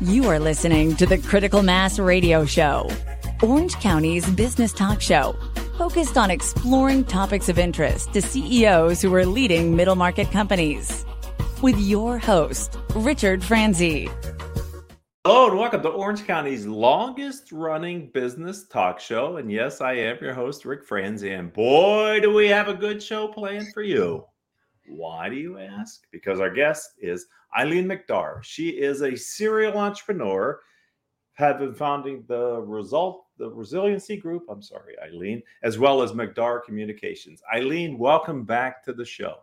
You are listening to the Critical Mass Radio Show, Orange County's business talk show, focused on exploring topics of interest to CEOs who are leading middle market companies. With your host, Richard Franzi. Hello and welcome to Orange County's longest running business talk show. And yes, I am your host, Ric Franzi. And boy, do we have a good show planned for you. Why do you ask? Because our guest is Eileen McDargh. She is a serial entrepreneur, have been founding the result, the resiliency group. I'm sorry, Eileen, as well as McDargh Communications. Eileen, welcome back to the show.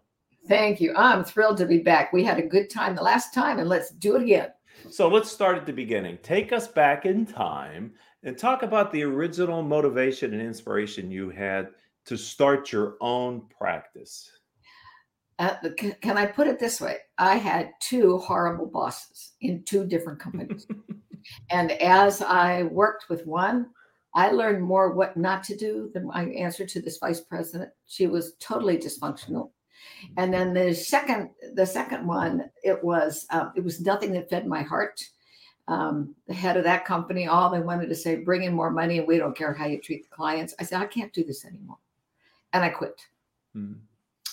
Thank you. I'm thrilled to be back. We had a good time the last time, and let's do it again. So let's start at the beginning. Take us back in time and talk about the original motivation and inspiration you had to start your own practice. Uh, can, can I put it this way? I had two horrible bosses in two different companies. and as I worked with one, I learned more what not to do than my answer to this vice president. She was totally dysfunctional. And then the second, the second one, it was um, it was nothing that fed my heart. Um, the head of that company, all they wanted to say, bring in more money, and we don't care how you treat the clients. I said, I can't do this anymore, and I quit. Mm.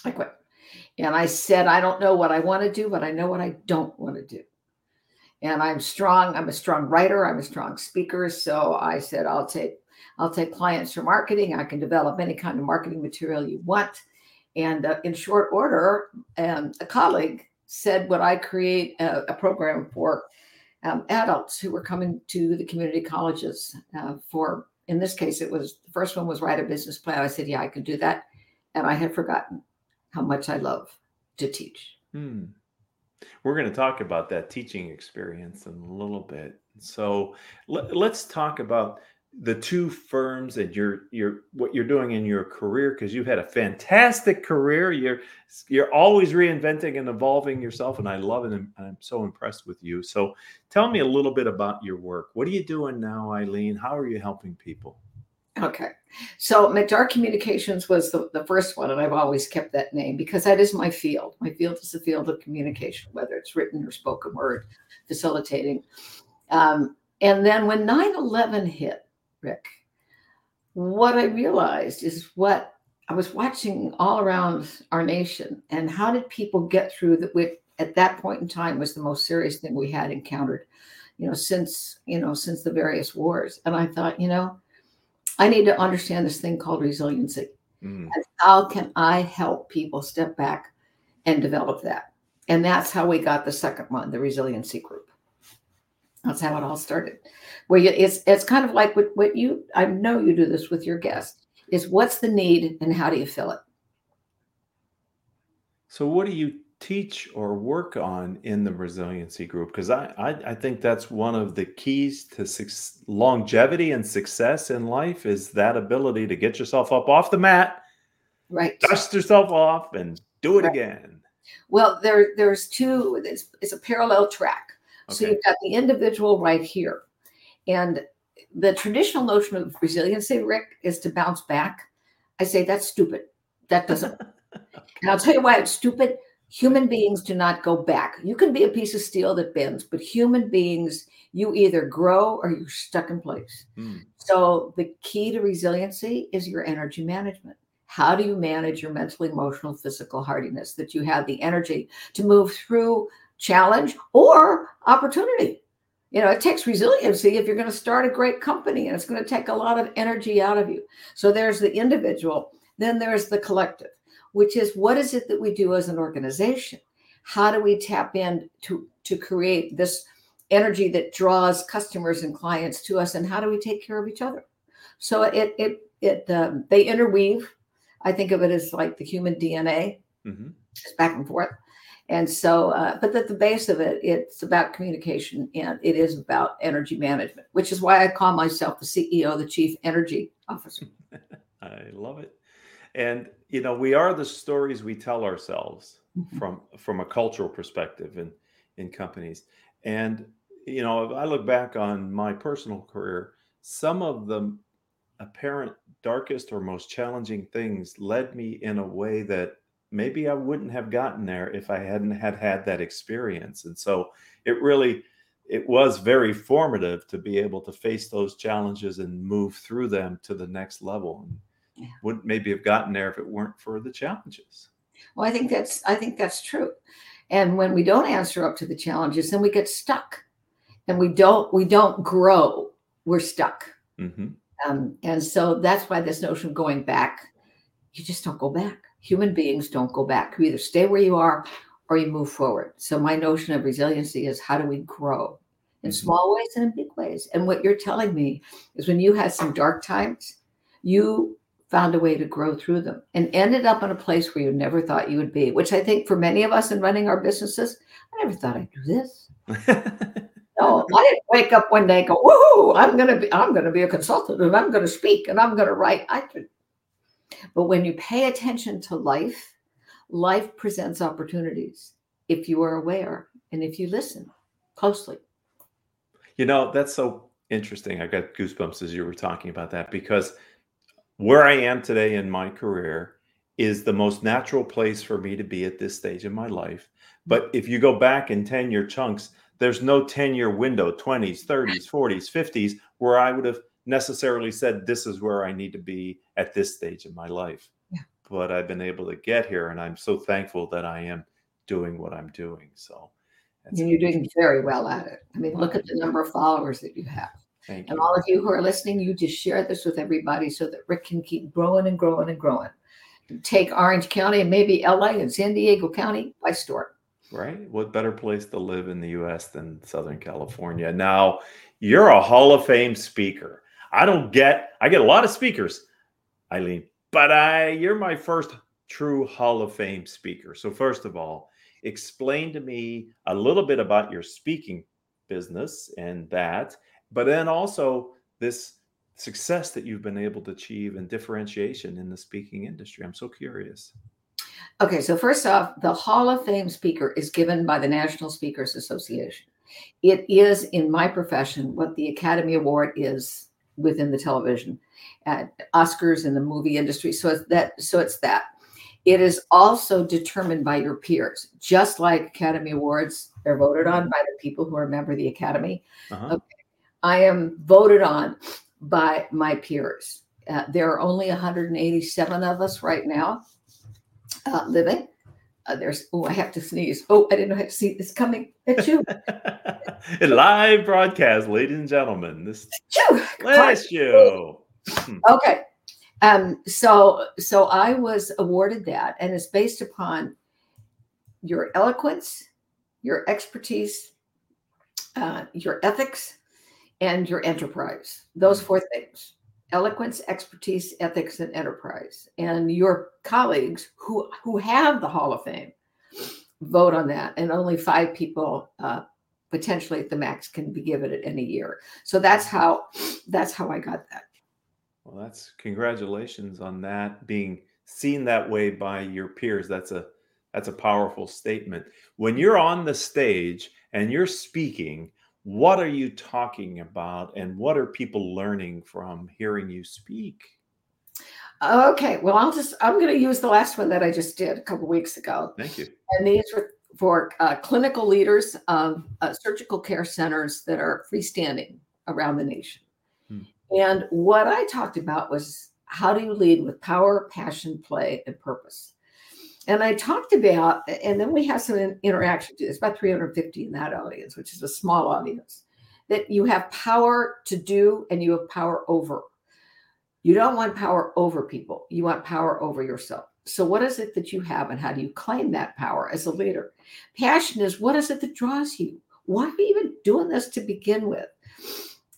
I quit. And I said, I don't know what I want to do, but I know what I don't want to do. And I'm strong. I'm a strong writer. I'm a strong speaker. So I said, I'll take I'll take clients for marketing. I can develop any kind of marketing material you want. And uh, in short order, um, a colleague said, Would I create a, a program for um, adults who were coming to the community colleges uh, for, in this case, it was the first one was write a business plan. I said, Yeah, I can do that. And I had forgotten how much I love to teach. Hmm. We're going to talk about that teaching experience in a little bit. So let, us talk about the two firms and your your what you're doing in your career because you've had a fantastic career. You're you're always reinventing and evolving yourself, and I love it. And I'm so impressed with you. So tell me a little bit about your work. What are you doing now, Eileen? How are you helping people? Okay. So McDargh Communications was the, the first one, and I've always kept that name because that is my field. My field is the field of communication, whether it's written or spoken word, facilitating. Um, and then when 9 11 hit, Ric, what I realized is what I was watching all around our nation and how did people get through that which at that point in time was the most serious thing we had encountered, you know, since, you know, since the various wars. And I thought, you know, I need to understand this thing called resiliency. Mm. And how can I help people step back and develop that? And that's how we got the second one, the resiliency group. That's how it all started. Where it's it's kind of like what, what you I know you do this with your guests is what's the need and how do you fill it? So what do you teach or work on in the resiliency group? Because I, I, I think that's one of the keys to su- longevity and success in life is that ability to get yourself up off the mat, right? Dust yourself off and do it right. again. Well, there there's two. It's, it's a parallel track. Okay. So you've got the individual right here, and the traditional notion of resiliency, Ric, is to bounce back. I say that's stupid. That doesn't. okay. And I'll tell you why it's stupid human beings do not go back. You can be a piece of steel that bends, but human beings, you either grow or you're stuck in place. Mm. So the key to resiliency is your energy management. How do you manage your mental, emotional, physical hardiness that you have the energy to move through challenge or opportunity? You know, it takes resiliency if you're going to start a great company and it's going to take a lot of energy out of you. So there's the individual, then there's the collective which is what is it that we do as an organization? How do we tap in to, to create this energy that draws customers and clients to us? And how do we take care of each other? So it, it, it, um, they interweave. I think of it as like the human DNA, mm-hmm. just back and forth. And so, uh, but at the base of it, it's about communication and it is about energy management, which is why I call myself the CEO, the Chief Energy Officer. I love it. And you know, we are the stories we tell ourselves mm-hmm. from from a cultural perspective in in companies. And you know, if I look back on my personal career, some of the apparent darkest or most challenging things led me in a way that maybe I wouldn't have gotten there if I hadn't had had that experience. And so it really it was very formative to be able to face those challenges and move through them to the next level. Yeah. wouldn't maybe have gotten there if it weren't for the challenges. Well, I think that's I think that's true. And when we don't answer up to the challenges, then we get stuck, and we don't we don't grow. We're stuck. Mm-hmm. Um, and so that's why this notion of going back, you just don't go back. Human beings don't go back. You either stay where you are or you move forward. So my notion of resiliency is how do we grow in mm-hmm. small ways and in big ways? And what you're telling me is when you had some dark times, you found a way to grow through them and ended up in a place where you never thought you would be, which I think for many of us in running our businesses, I never thought I'd do this. no, I didn't wake up one day and go, woohoo, I'm gonna be, I'm gonna be a consultant and I'm gonna speak and I'm gonna write. I could. But when you pay attention to life, life presents opportunities if you are aware and if you listen closely. You know, that's so interesting. I got goosebumps as you were talking about that because where I am today in my career is the most natural place for me to be at this stage in my life. But if you go back in 10 year chunks, there's no 10 year window, 20s, 30s, 40s, 50s, where I would have necessarily said, This is where I need to be at this stage in my life. Yeah. But I've been able to get here, and I'm so thankful that I am doing what I'm doing. So, and you're doing very well at it. I mean, look at the number of followers that you have. Thank and you. all of you who are listening, you just share this with everybody so that Ric can keep growing and growing and growing. Take Orange County and maybe LA and San Diego County by storm. Right. What better place to live in the US than Southern California? Now, you're a Hall of Fame speaker. I don't get, I get a lot of speakers, Eileen, but I, you're my first true Hall of Fame speaker. So, first of all, explain to me a little bit about your speaking business and that but then also this success that you've been able to achieve and differentiation in the speaking industry. I'm so curious. Okay, so first off, the Hall of Fame speaker is given by the National Speakers Association. It is in my profession what the Academy Award is within the television, at Oscars in the movie industry. So it's that. So it's that. It is also determined by your peers, just like Academy Awards. They're voted on by the people who are a member of the Academy. Uh-huh. I am voted on by my peers. Uh, there are only 187 of us right now uh, living. Uh, there's oh, I have to sneeze. Oh, I didn't know how to see it's coming at you. live broadcast, ladies and gentlemen. This bless you. Okay. Um, so so I was awarded that, and it's based upon your eloquence, your expertise, uh, your ethics, and your enterprise. Those mm. four things eloquence, expertise, ethics, and enterprise. And your colleagues who, who have the Hall of Fame vote on that. And only five people uh, potentially at the max can be given it in a year. So that's how that's how I got that. Well, that's congratulations on that being seen that way by your peers. That's a that's a powerful statement. When you're on the stage and you're speaking, what are you talking about and what are people learning from hearing you speak? Okay well i'll just i'm going to use the last one that i just did a couple weeks ago. Thank you. And these were for uh, clinical leaders of uh, surgical care centers that are freestanding around the nation. Hmm. and what i talked about was how do you lead with power passion play and purpose and I talked about, and then we have some interaction. It's about 350 in that audience, which is a small audience. That you have power to do and you have power over. You don't want power over people. You want power over yourself. So, what is it that you have, and how do you claim that power as a leader? Passion is what is it that draws you? Why are you even doing this to begin with?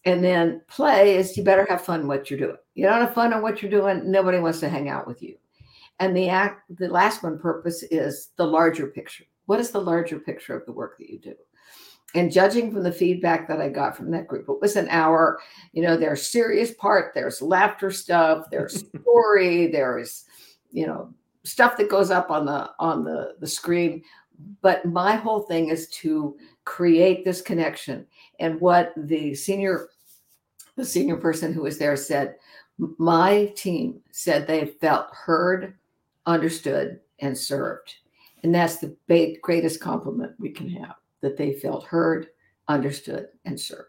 And then play is you better have fun what you're doing. You don't have fun on what you're doing, nobody wants to hang out with you. And the act, the last one purpose is the larger picture. What is the larger picture of the work that you do? And judging from the feedback that I got from that group, it was an hour. You know, there's serious part, there's laughter stuff, there's story, there's, you know, stuff that goes up on the on the the screen. But my whole thing is to create this connection. And what the senior the senior person who was there said, my team said they felt heard, understood, and served. And that's the greatest compliment we can have that they felt heard, understood, and served.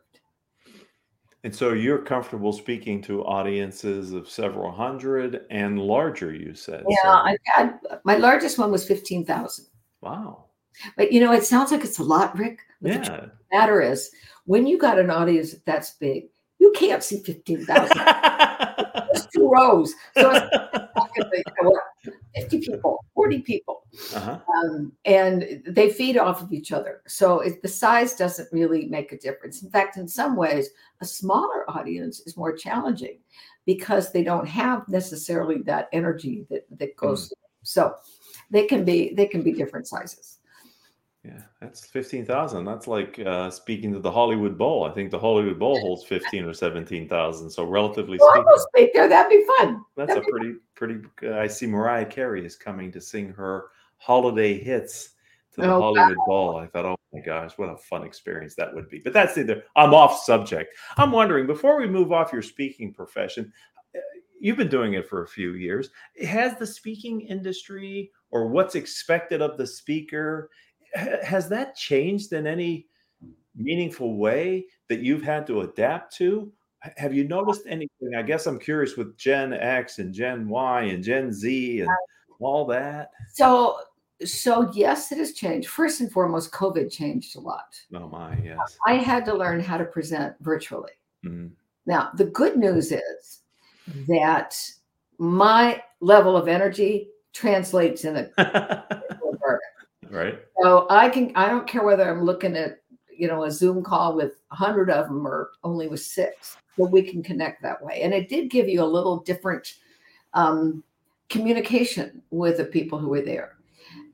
And so you're comfortable speaking to audiences of several hundred and larger, you said. Yeah, so. Had my largest one was 15,000. Wow. But you know, it sounds like it's a lot, Ric. But the Yeah. matter is, when you got an audience that's big, you can't see 15,000. There's two rows. So it's 50 people, 40 people. uh-huh. Um, and they feed off of each other. So it, the size doesn't really make a difference. In fact, in some ways, a smaller audience is more challenging because they don't have necessarily that energy that, that goes. So they can be they can be different sizes. Yeah, that's 15,000. That's like uh, speaking to the Hollywood Bowl. I think the Hollywood Bowl holds 15 or 17,000. So relatively Well, speaking, speak there. That'd be fun. that's a that'd be- pretty, pretty, uh, I see Mariah Carey is coming to sing her holiday hits to the Oh, Hollywood Bowl. I thought, oh my gosh, what a fun experience that would be. But that's either, I'm off subject. I'm wondering, before we move off your speaking profession, uh, you've been doing it for a few years. Has the speaking industry or what's expected of the speaker, has that changed in any meaningful way that you've had to adapt to? Have you noticed anything? I guess I'm curious with Gen X and Gen Y and Gen Z and all that. So so yes, it has changed. First and foremost, COVID changed a lot. Oh my, yes. I had to learn how to present virtually. Mhm. Now, the good news is that my level of energy translates in a right. So I can I don't care whether I'm looking at you know a Zoom call with a hundred of them or only with six, but we can connect that way. And it did give you a little different um, communication with the people who were there.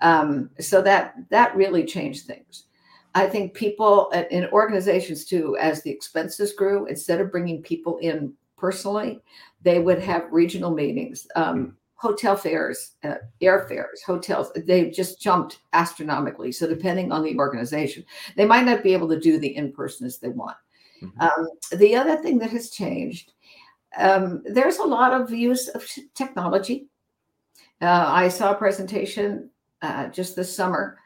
Um, so that that really changed things. I think people uh, in organizations too, as the expenses grew, instead of bringing people in personally, they would have regional meetings. Um, hotel fares, uh, airfares, hotels, they've just jumped astronomically. So depending on the organization, they might not be able to do the in person as they want. Mhm. Um, the other thing that has changed, um, there's a lot of use of technology. Uh, I saw a presentation uh, just this summer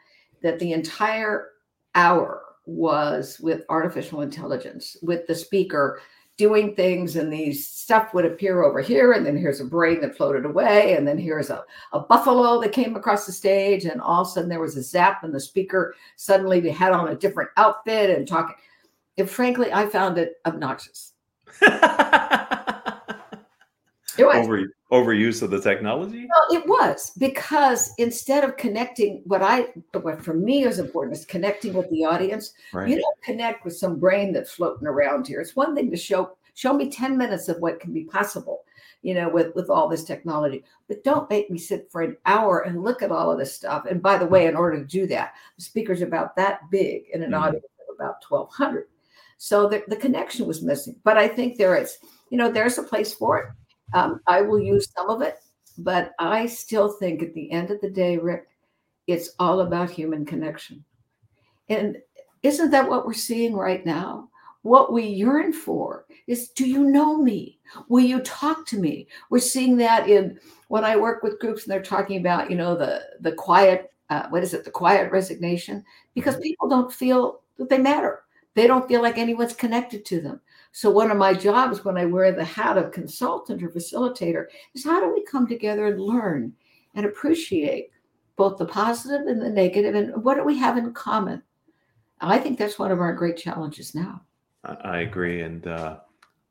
that the entire hour was with artificial intelligence, with the speaker doing things and these stuff would appear over here and then here's a brain that floated away and then here's a, a buffalo that came across the stage and all of a sudden there was a zap and the speaker suddenly had on a different outfit and talking. And frankly i found it obnoxious it was Over overuse of the technology. well, it was because instead of connecting what i what for me is important is connecting with the audience Right. you don't connect with some brain that's floating around here. It's one thing to show show me 10 minutes of what can be possible, you know, with with all this technology. But don't make me sit for an hour and look at all of this stuff. And by the way, in order to do that, the speaker's about that big in an Mhm. audience of about 1200. So the, the connection was missing. But I think there is, you know, there's a place for it. Um, I will use some of it, but I still think at the end of the day, Ric, it's all about human connection. And isn't that what we're seeing right now? What we yearn for is do you know me? Will you talk to me? We're seeing that in when I work with groups and they're talking about, you know, the the quiet, uh, what is it, the quiet resignation, because people don't feel that they matter. They don't feel like anyone's connected to them. So one of my jobs when I wear the hat of consultant or facilitator is how do we come together and learn and appreciate both the positive and the negative and what do we have in common? I think that's one of our great challenges now. I, agree, and uh,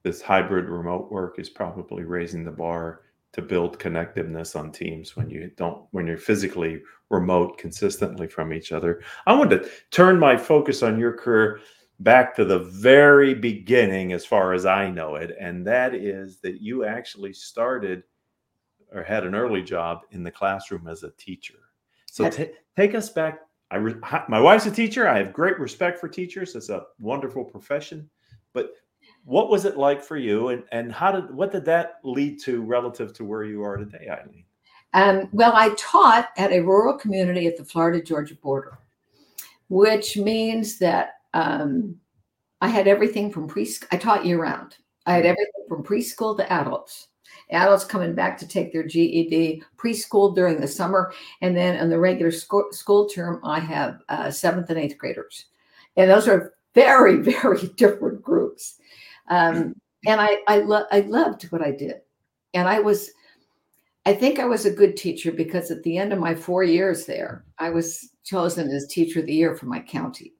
this hybrid remote work is probably raising the bar to build connectiveness on teams when you don't when you're physically remote consistently from each other. I want to turn my focus on your career back to the very beginning as far as I know it and that is that you actually started or had an early job in the classroom as a teacher. So ta- take us back I re- my wife's a teacher. I have great respect for teachers. It's a wonderful profession. But what was it like for you and and how did what did that lead to relative to where you are today, Eileen? Um, well, I taught at a rural community at the Florida Georgia border, which means that um, I had everything from preschool. I taught year round. I had everything from preschool to adults. Adults coming back to take their GED, preschool during the summer, and then in the regular school, school term, I have uh, seventh and eighth graders, and those are very, very different groups. Um, and I, I, lo- I loved what I did. And I was, I think I was a good teacher because at the end of my four years there, I was chosen as teacher of the year for my county,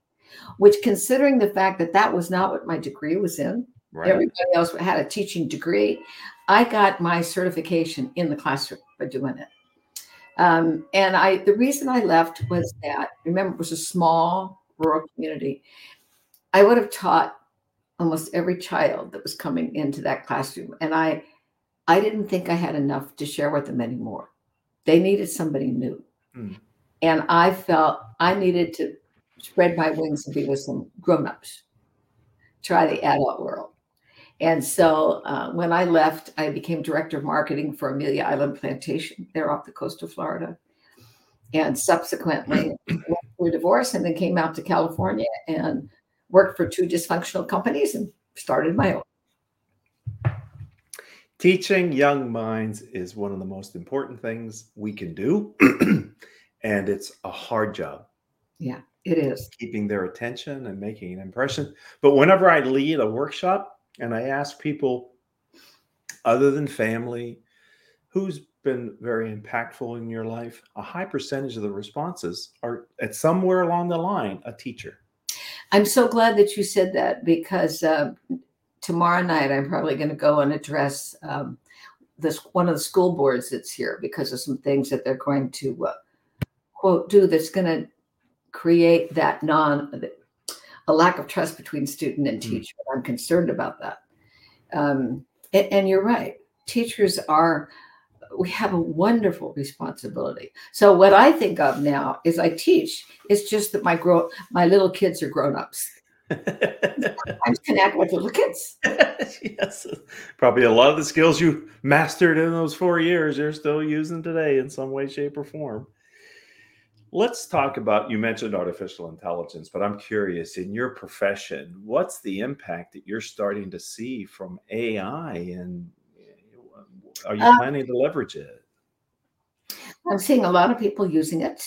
which considering the fact that that was not what my degree was in, right. everybody else had a teaching degree. I got my certification in the classroom by doing it. Um, and I, the reason I left was that remember it was a small rural community. I would have taught almost every child that was coming into that classroom, and I, I didn't think I had enough to share with them anymore. They needed somebody new, mm. and I felt I needed to spread my wings and be with some grown-ups, try the adult world. And so uh, when I left, I became director of marketing for Amelia Island Plantation. They're off the coast of Florida. And subsequently went through divorce and then came out to California and worked for two dysfunctional companies and started my own. Teaching young minds is one of the most important things we can do. and it's a hard job. Yeah, it is. Keeping their attention and making an impression. But whenever I lead a workshop, and I ask people, other than family, who's been very impactful in your life? A high percentage of the responses are at somewhere along the line a teacher. I'm so glad that you said that because uh, tomorrow night I'm probably going to go and address um, this one of the school boards that's here because of some things that they're going to uh, quote do that's going to create that non a lack of trust between student and hmm. teacher. Mm. I'm concerned about that. Um, and, and, you're right. Teachers are, we have a wonderful responsibility. So what I think of now is I teach. It's just that my grow my little kids are grown ups. I connect with little kids. yes, probably a lot of the skills you mastered in those four years you're still using today in some way, shape, or form. Let's talk about you mentioned artificial intelligence, but I'm curious in your profession, what's the impact that you're starting to see from AI and are you uh, planning to leverage it? I'm seeing a lot of people using it.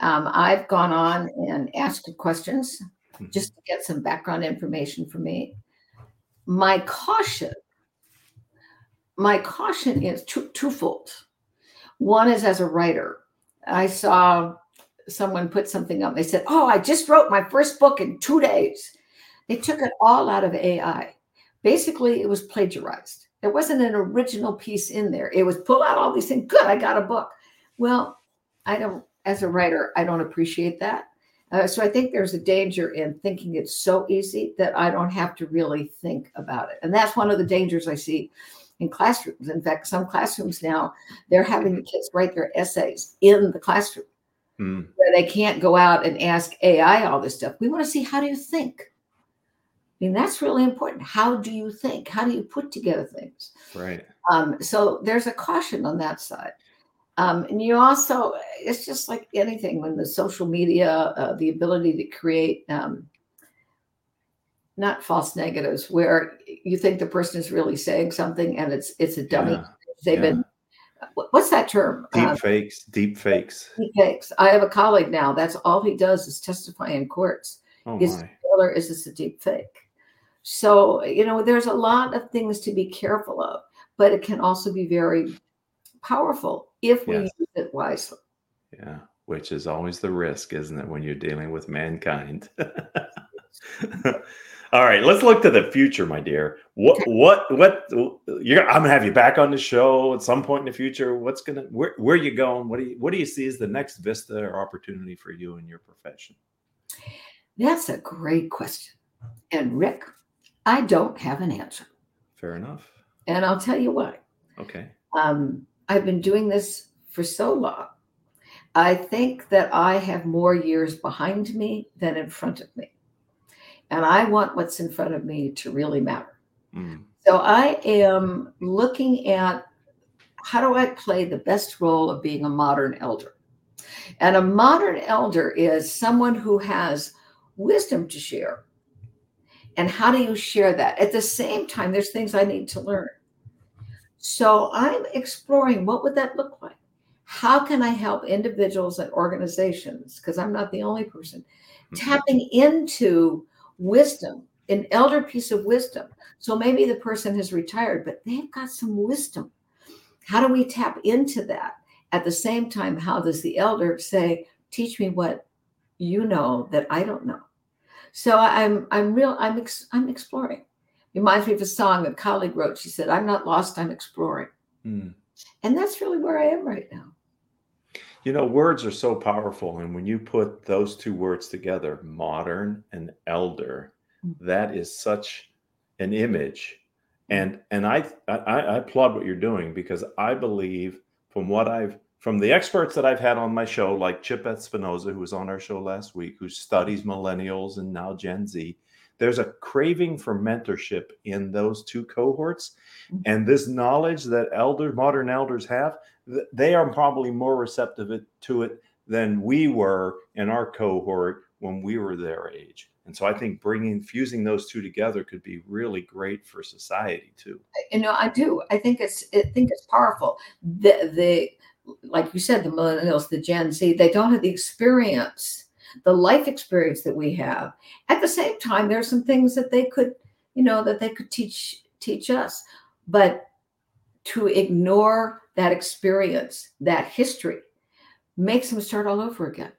Um, I've gone on and asked questions mm-hmm. just to get some background information for me. My caution, my caution is two, twofold. One is as a writer. I saw someone put something up. They said, Oh, I just wrote my first book in two days. They took it all out of AI. Basically, it was plagiarized. There wasn't an original piece in there. It was pull out all these things. Good, I got a book. Well, I don't, as a writer, I don't appreciate that. Uh, so I think there's a danger in thinking it's so easy that I don't have to really think about it. And that's one of the dangers I see in classrooms. In fact, some classrooms now, they're having the kids write their essays in the classroom mm. where they can't go out and ask AI all this stuff. We want to see how do you think? I mean, that's really important. How do you think? How do you put together things? Right. Um, so there's a caution on that side. Um, and you also, it's just like anything when the social media, uh, the ability to create um, not false negatives, where you think the person is really saying something and it's it's a dummy. Yeah. They've yeah. been what's that term? Deep um, fakes, deep fakes. Deep fakes. I have a colleague now. That's all he does is testify in courts. Oh is killer is this a deep fake? So you know, there's a lot of things to be careful of, but it can also be very powerful if we yes. use it wisely. Yeah, which is always the risk, isn't it, when you're dealing with mankind? All right, let's look to the future, my dear. What what what you're I'm gonna have you back on the show at some point in the future. What's gonna where where are you going? What do you what do you see as the next vista or opportunity for you in your profession? That's a great question. And Ric, I don't have an answer. Fair enough. And I'll tell you why. Okay. Um, I've been doing this for so long. I think that I have more years behind me than in front of me and I want what's in front of me to really matter. Mm. So I am looking at how do I play the best role of being a modern elder? And a modern elder is someone who has wisdom to share. And how do you share that? At the same time, there's things I need to learn. So I'm exploring what would that look like? How can I help individuals and organizations? Because I'm not the only person mm-hmm. tapping into wisdom, an elder piece of wisdom. So maybe the person has retired, but they've got some wisdom. How do we tap into that? At the same time, how does the elder say, teach me what you know that I don't know? So I'm I'm real I'm ex, I'm exploring. It Reminds me of a song a colleague wrote. She said, "I'm not lost. I'm exploring," mm. and that's really where I am right now. You know, words are so powerful, and when you put those two words together, modern and elder, mm. that is such an image. And and I, I I applaud what you're doing because I believe from what I've from the experts that I've had on my show, like Chip Espinoza, who was on our show last week, who studies millennials and now Gen Z, there's a craving for mentorship in those two cohorts. Mm-hmm. And this knowledge that elders, modern elders have, they are probably more receptive to it than we were in our cohort when we were their age. And so I think bringing, fusing those two together could be really great for society too. You know, I do. I think it's, I think it's powerful. The, the, like you said, the millennials, the Gen Z, they don't have the experience, the life experience that we have. At the same time, there are some things that they could, you know, that they could teach teach us. But to ignore that experience, that history, makes them start all over again.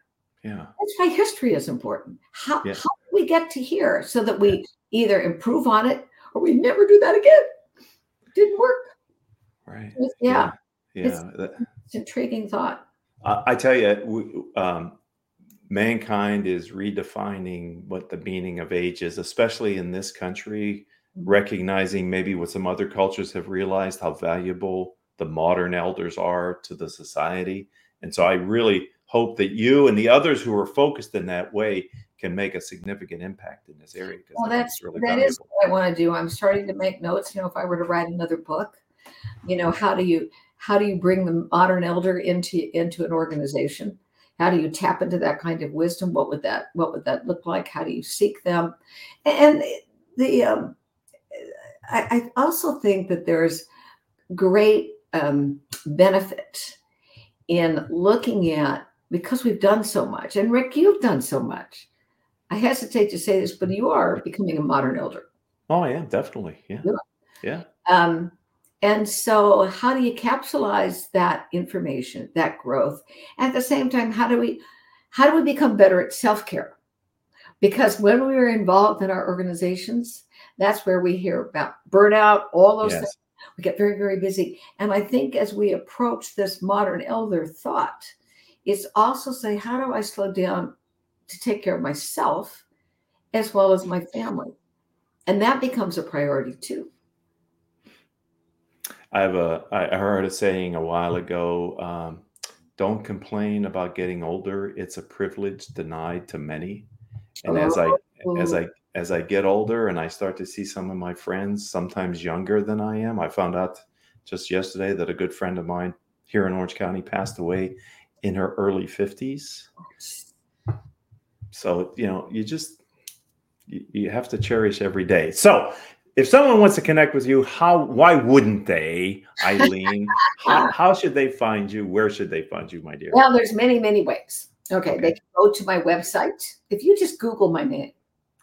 Yeah. That's why history is important. How, yeah. how do we get to here so that we either improve on it or we never do that again? Didn't work. Right. Yeah. Yeah. yeah. It's intriguing thought. I, I tell you, we, um, mankind is redefining what the meaning of age is, especially in this country, mm-hmm. recognizing maybe what some other cultures have realized how valuable the modern elders are to the society. And so I really hope that you and the others who are focused in that way can make a significant impact in this area. Well, that's really that is what I want to do. I'm starting to make notes. You know, if I were to write another book, you know, how do you how do you bring the modern elder into into an organization how do you tap into that kind of wisdom? What would that what would that look like? How do you seek them? And the um, I, I, also think that there's great um, benefit in looking at because we've done so much and rick you've done so much. I hesitate to say this but you are becoming a modern elder. Oh yeah, am definitely. Yeah. Yeah. Um, and so, how do you capsulize that information, that growth? At the same time, how do we how do we become better at self-care? Because when we are involved in our organizations, that's where we hear about burnout, all those yes. things. We get very, very busy. And I think as we approach this modern elder thought, it's also say, how do I slow down to take care of myself as well as my family? And that becomes a priority too. I have a I heard a saying a while ago. Um, don't complain about getting older. It's a privilege denied to many. And as I as I as I get older and I start to see some of my friends, sometimes younger than I am, I found out just yesterday that a good friend of mine here in Orange County passed away in her early 50s. So, you know, you just you, you have to cherish every day. So, if someone wants to connect with you, how why wouldn't they, Eileen? how, how, should they find you? Where should they find you, my dear? Well, there's many, many ways. Okay, okay. they can go to my website. If you just Google my name,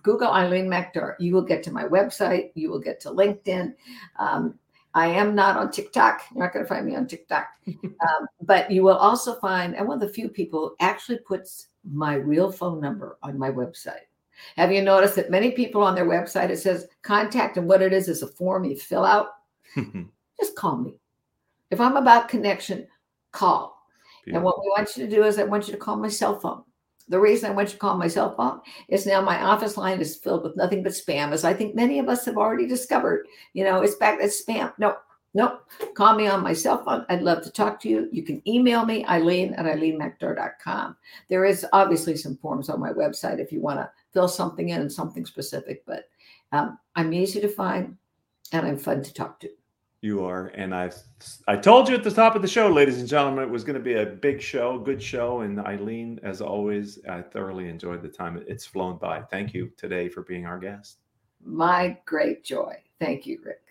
Google Eileen McDargh, you will get to my website. You will get to LinkedIn. Um, I am not on TikTok. You're not going to find me on TikTok. um, but you will also find, I'm one of the few people actually puts my real phone number on my website. Have you noticed that many people on their website it says contact and what it is is a form you fill out? Just call me. If I'm about connection, call. Beautiful. And what we want you to do is I want you to call my cell phone. The reason I want you to call my cell phone is now my office line is filled with nothing but spam, as I think many of us have already discovered. You know, it's back as spam. No, Nope. Call me on my cell phone. I'd love to talk to you. You can email me, Eileen at EileenMcDargh.com. There is obviously some forms on my website if you want to fill something in and something specific, but um, I'm easy to find and I'm fun to talk to. You are, and I I told you at the top of the show, ladies and gentlemen, it was going to be a big show, good show. And Eileen, as always, I thoroughly enjoyed the time. It's flown by. Thank you today for being our guest. My great joy. Thank you, Ric.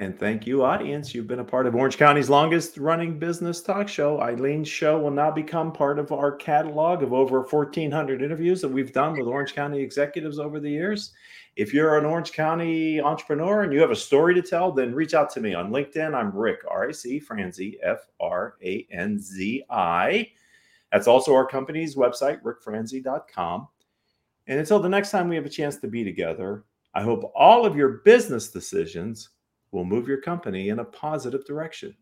And thank you, audience. You've been a part of Orange County's longest running business talk show. Eileen's show will now become part of our catalog of over 1,400 interviews that we've done with Orange County executives over the years. If you're an Orange County entrepreneur and you have a story to tell, then reach out to me on LinkedIn. I'm Ric, R I C Franzi, F R A N Z I. That's also our company's website, ricfranzi.com. And until the next time we have a chance to be together, I hope all of your business decisions will move your company in a positive direction.